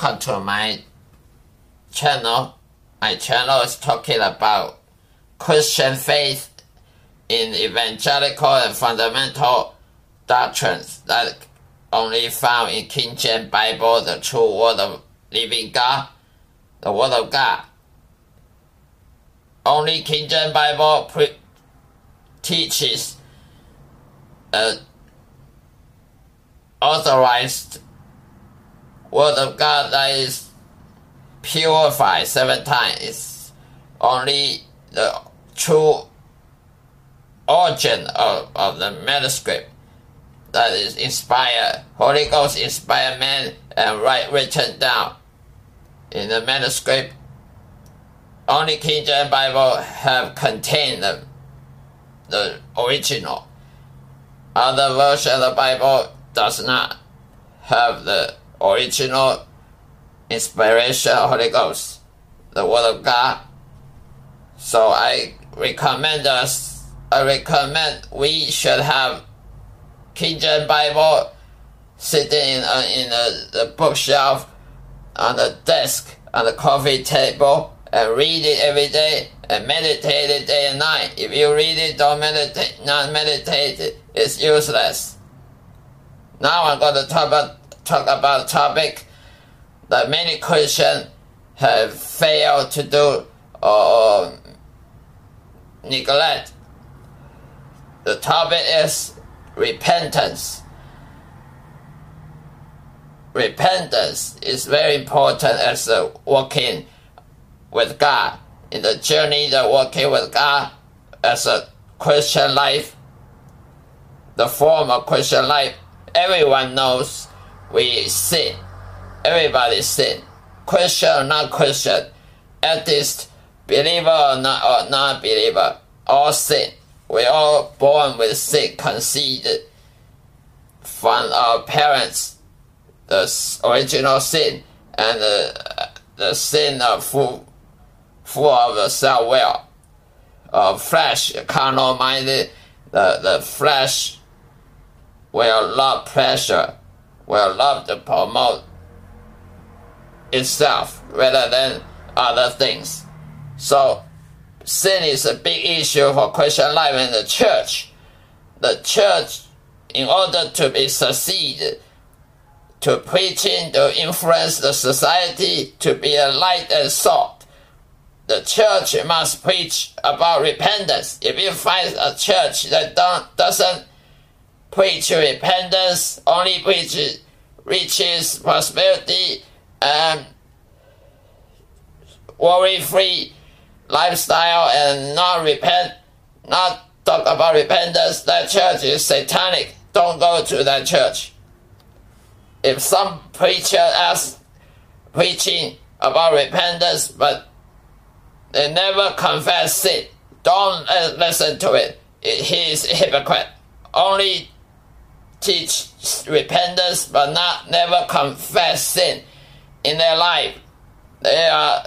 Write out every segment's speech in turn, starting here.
Welcome to my channel. My channel is talking about Christian faith in evangelical and fundamental doctrines that only found in King James Bible, the true word of living God, the word of God. Only King James Bible teaches a authorized word of God that is purified seven times. It's only the true origin of, of the manuscript that is inspired. Holy Ghost inspired man and write written down in the manuscript. Only King James Bible have contained the, the original. Other version of the Bible does not have the original inspiration Holy Ghost, the Word of God. So I recommend us, I recommend we should have King James Bible sitting in, uh, in the, the bookshelf on the desk on the coffee table and read it every day and meditate it day and night. If you read it, don't meditate, not meditate, it's useless. Now I'm going to talk about, talk about a topic that many Christians have failed to do or neglect. The topic is repentance. Repentance is very important as a walking with God in the journey of walking with God as a Christian life. The form of Christian life, everyone knows we sin. Everybody sin. Christian or not Christian, atheist, believer or not or non believer, all sin. We all born with sin conceived from our parents, the original sin and the, the sin of full, full of the self will, of flesh, carnal minded, the, the flesh will love pleasure, will love to promote itself rather than other things. So sin is a big issue for Christian life in the church. The church, in order to be succeed, to preaching, to influence the society, to be a light and salt, the church must preach about repentance. If you find a church that don't, doesn't preach repentance, only preach riches, prosperity, and worry-free lifestyle and not repent, not talk about repentance, that church is satanic. Don't go to that church. If some preacher asks preaching about repentance, but they never confess sin, don't listen to it. He is a hypocrite. Only teach repentance, but not never confess sin in their life. They are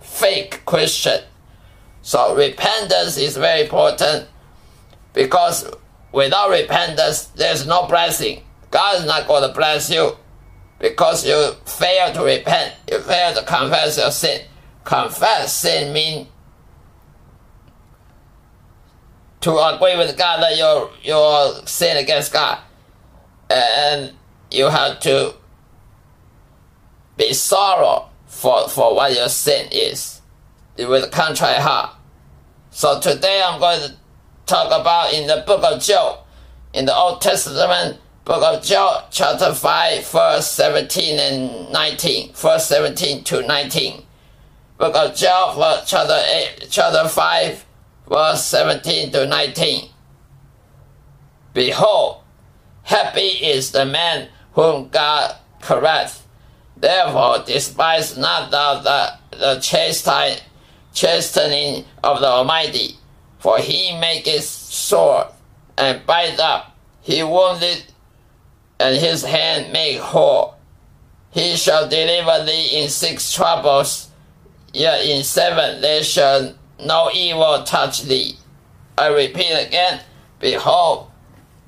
fake Christian. So repentance is very important because without repentance, there's no blessing. God is not going to bless you because you fail to repent. You fail to confess your sin. Confess sin means to agree with God that you're, you're sin against God. And you have to be sorrow for, for what your sin is with a contrite heart. So today I'm going to talk about in the book of Job, in the Old Testament, book of Job, chapter 5, verse 17 and 19, verse 17 to 19. Book of Job, chapter, 8, chapter 5, verse 17 to 19. Behold, happy is the man whom God corrects Therefore, despise not thou the, the chastine, chastening of the Almighty, for he maketh sore and bite up. He wounded, and his hand make whole. He shall deliver thee in six troubles, yet in seven there shall no evil touch thee. I repeat again, behold,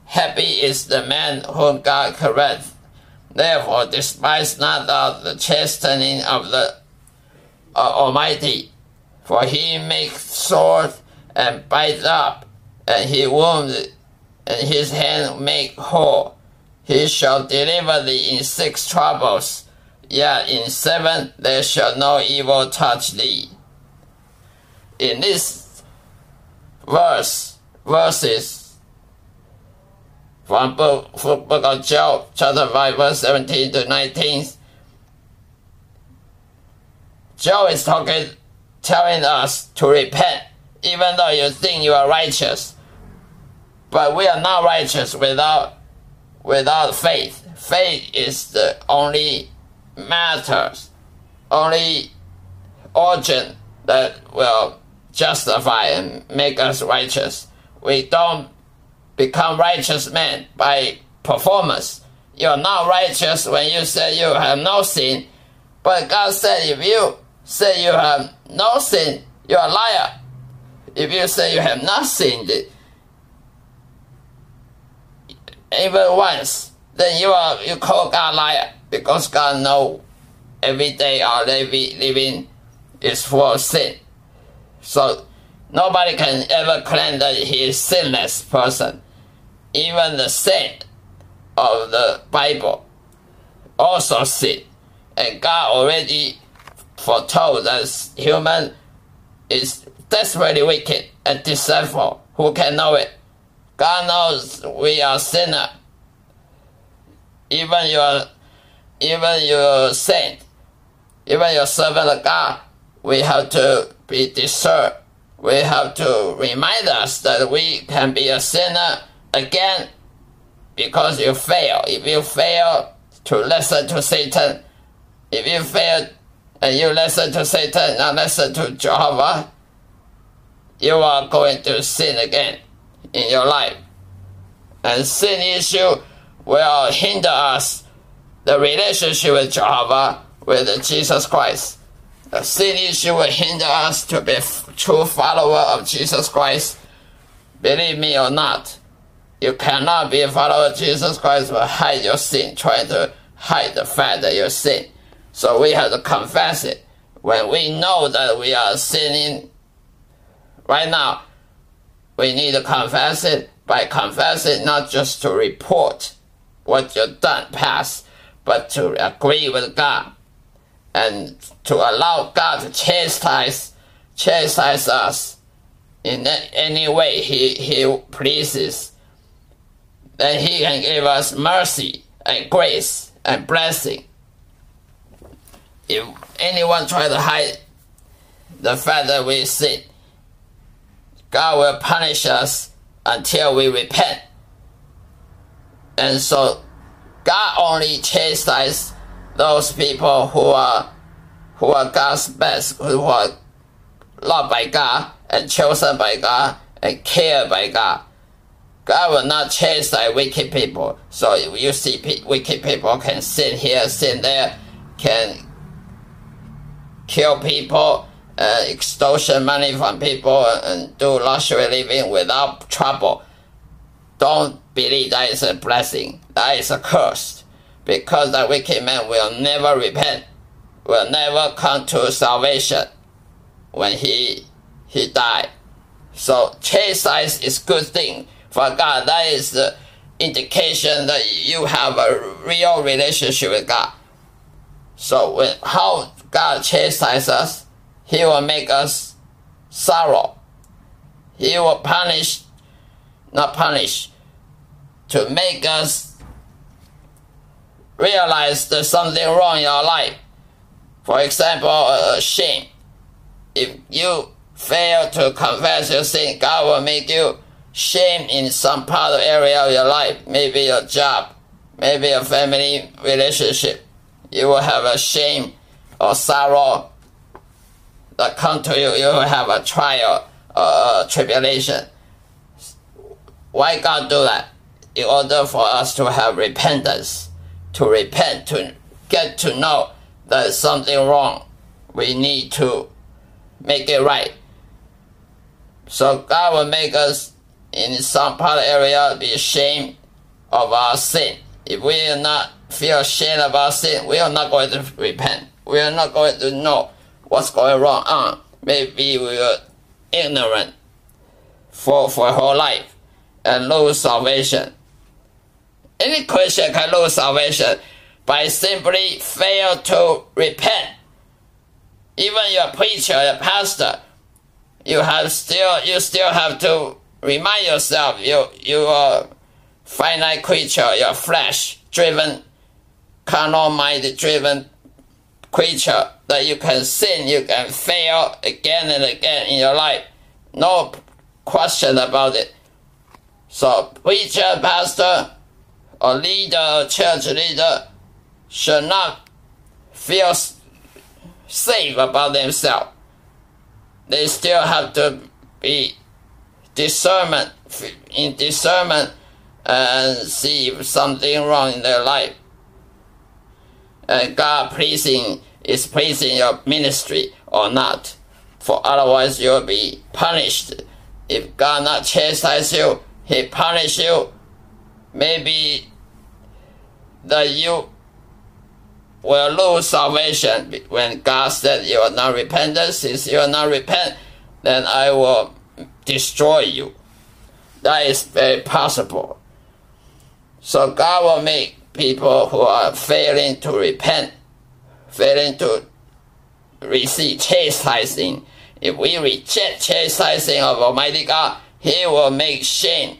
happy is the man whom God corrects Therefore, despise not thou the chastening of the uh, Almighty, for he makes sore and bites up, and he wounds, and his hand make whole. He shall deliver thee in six troubles, yet in seven there shall no evil touch thee. In this verse, verses from book, from book of Job, chapter 5, verse 17 to 19, Job is talking, telling us to repent, even though you think you are righteous. But we are not righteous without without faith. Faith is the only matters, only origin that will justify and make us righteous. We don't become righteous men by performance. You're not righteous when you say you have no sin, but God said if you say you have no sin, you're a liar. If you say you have not sinned, even once, then you are you call God liar because God know every day our living is full of sin. So nobody can ever claim that he is sinless person. Even the saint of the Bible also sin. And God already foretold that human is desperately wicked and deceitful. Who can know it? God knows we are sinner. Even your, even your saint, even your servant of God, we have to be discerned. We have to remind us that we can be a sinner again because you fail. If you fail to listen to Satan, if you fail and you listen to Satan and listen to Jehovah, you are going to sin again in your life. And sin issue will hinder us the relationship with Jehovah, with Jesus Christ. The sin issue will hinder us to be true follower of Jesus Christ. Believe me or not, you cannot be a follower of Jesus Christ but hide your sin, trying to hide the fact that you sin. So we have to confess it. When we know that we are sinning right now, we need to confess it by confessing not just to report what you've done past, but to agree with God and to allow God to chastise chastise us in any way He, he pleases. Then He can give us mercy and grace and blessing. If anyone try to hide the fact that we sin, God will punish us until we repent. And so God only chastises those people who are who are God's best, who are loved by God and chosen by God and cared by God. God will not chastise wicked people. So you see wicked people can sit here, sit there, can kill people, uh, extortion money from people and do luxury living without trouble. Don't believe that is a blessing. That is a curse. Because the wicked man will never repent, will never come to salvation when he he died. So chastise is good thing for God. That is the indication that you have a real relationship with God. So when, how God chastises us, he will make us sorrow. He will punish, not punish, to make us realize there's something wrong in your life. For example, uh, shame. If you fail to confess your sin, God will make you shame in some part of area of your life, maybe your job, maybe a family relationship. You will have a shame or sorrow that come to you, you will have a trial, uh, tribulation. Why God do that? In order for us to have repentance, to repent, to get to know there's something wrong. We need to make it right. So God will make us in some part of area be ashamed of our sin. If we are not feel ashamed of our sin, we are not going to repent. We are not going to know what's going wrong on. Maybe we are ignorant for, for whole life and lose salvation. Any Christian can lose salvation by simply fail to repent. Even your preacher, your pastor, you have still you still have to remind yourself you you are finite creature, your flesh driven, carnal mind driven creature that you can sin, you can fail again and again in your life. No question about it. So preacher, pastor, or leader, or church leader should not feel safe about themselves. They still have to be discernment in discernment and see if something wrong in their life. And God pleasing is pleasing your ministry or not. For otherwise you'll be punished. If God not chastise you, He punish you. Maybe that you will lose salvation when God said you are not repentant. Since you are not repent, then I will destroy you. That is very possible. So God will make people who are failing to repent, failing to receive chastising. If we reject chastising of Almighty God, He will make shame,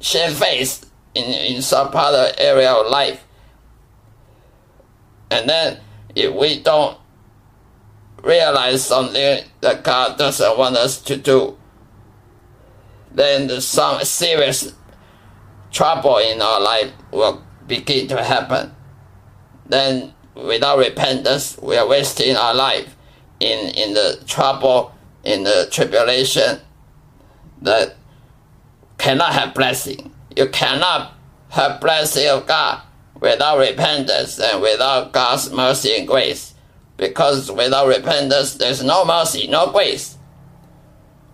shamefaced in, in some other area of life. And then if we don't realize something that God doesn't want us to do, then some serious trouble in our life will begin to happen. Then without repentance, we are wasting our life in, in the trouble, in the tribulation that cannot have blessing. You cannot have blessing of God without repentance and without God's mercy and grace. Because without repentance, there's no mercy, no grace.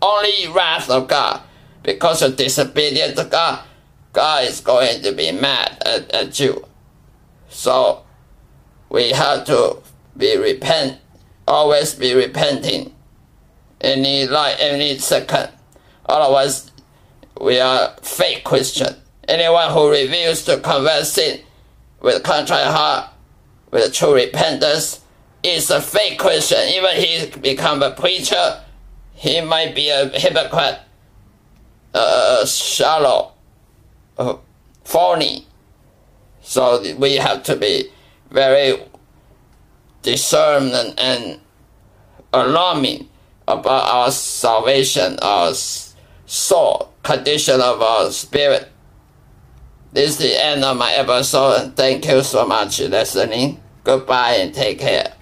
Only wrath of God. Because of disobedience to God, God is going to be mad at, at you. So we have to be repent, always be repenting any like any second. Otherwise, we are fake Christian. Anyone who reveals to confess sin with contrite heart, with true repentance, is a fake Christian. Even he become a preacher, he might be a hypocrite, uh, shallow, uh, phony. So we have to be very discerned and, and alarming about our salvation, our soul, condition of our spirit. This is the end of my episode, thank you so much for listening. Goodbye and take care.